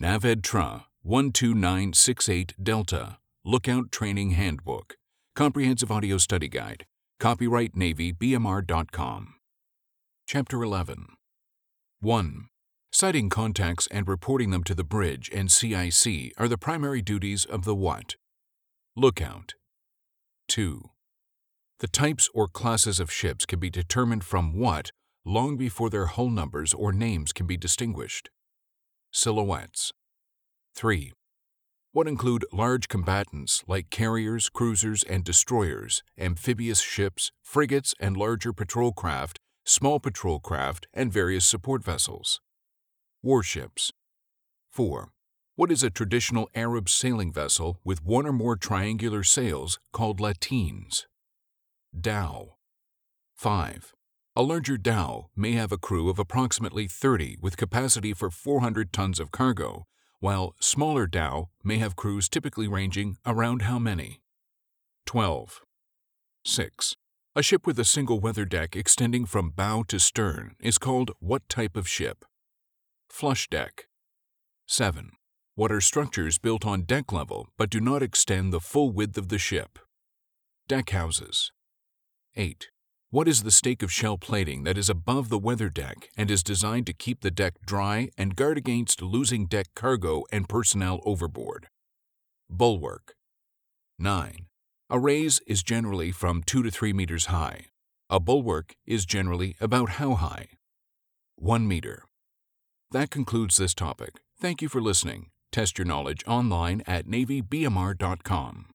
NAVEDTRA 12968 Delta Lookout Training Handbook Comprehensive Audio Study Guide. Copyright Navy BMR.com. Chapter 11 1. Sighting contacts and reporting them to the bridge and CIC are the primary duties of the what? Lookout. 2. The types or classes of ships can be determined from what long before their hull numbers or names can be distinguished. Silhouettes. 3. What include large combatants like carriers, cruisers, and destroyers, amphibious ships, frigates and larger patrol craft, small patrol craft, and various support vessels. Warships. 4. What is a traditional Arab sailing vessel with one or more triangular sails called lateens? Dhow. 5. A larger dhow may have a crew of approximately 30 with capacity for 400 tons of cargo, while smaller dhow may have crews typically ranging around how many? 12. 6. A ship with a single weather deck extending from bow to stern is called what type of ship? Flush deck. 7. What are structures built on deck level but do not extend the full width of the ship? Deck houses. 8. What is the strake of shell plating that is above the weather deck and is designed to keep the deck dry and guard against losing deck cargo and personnel overboard? Bulwark. 9. A raise is generally from 2 to 3 meters high. A bulwark is generally about how high? 1 meter. That concludes this topic. Thank you for listening. Test your knowledge online at NavyBMR.com.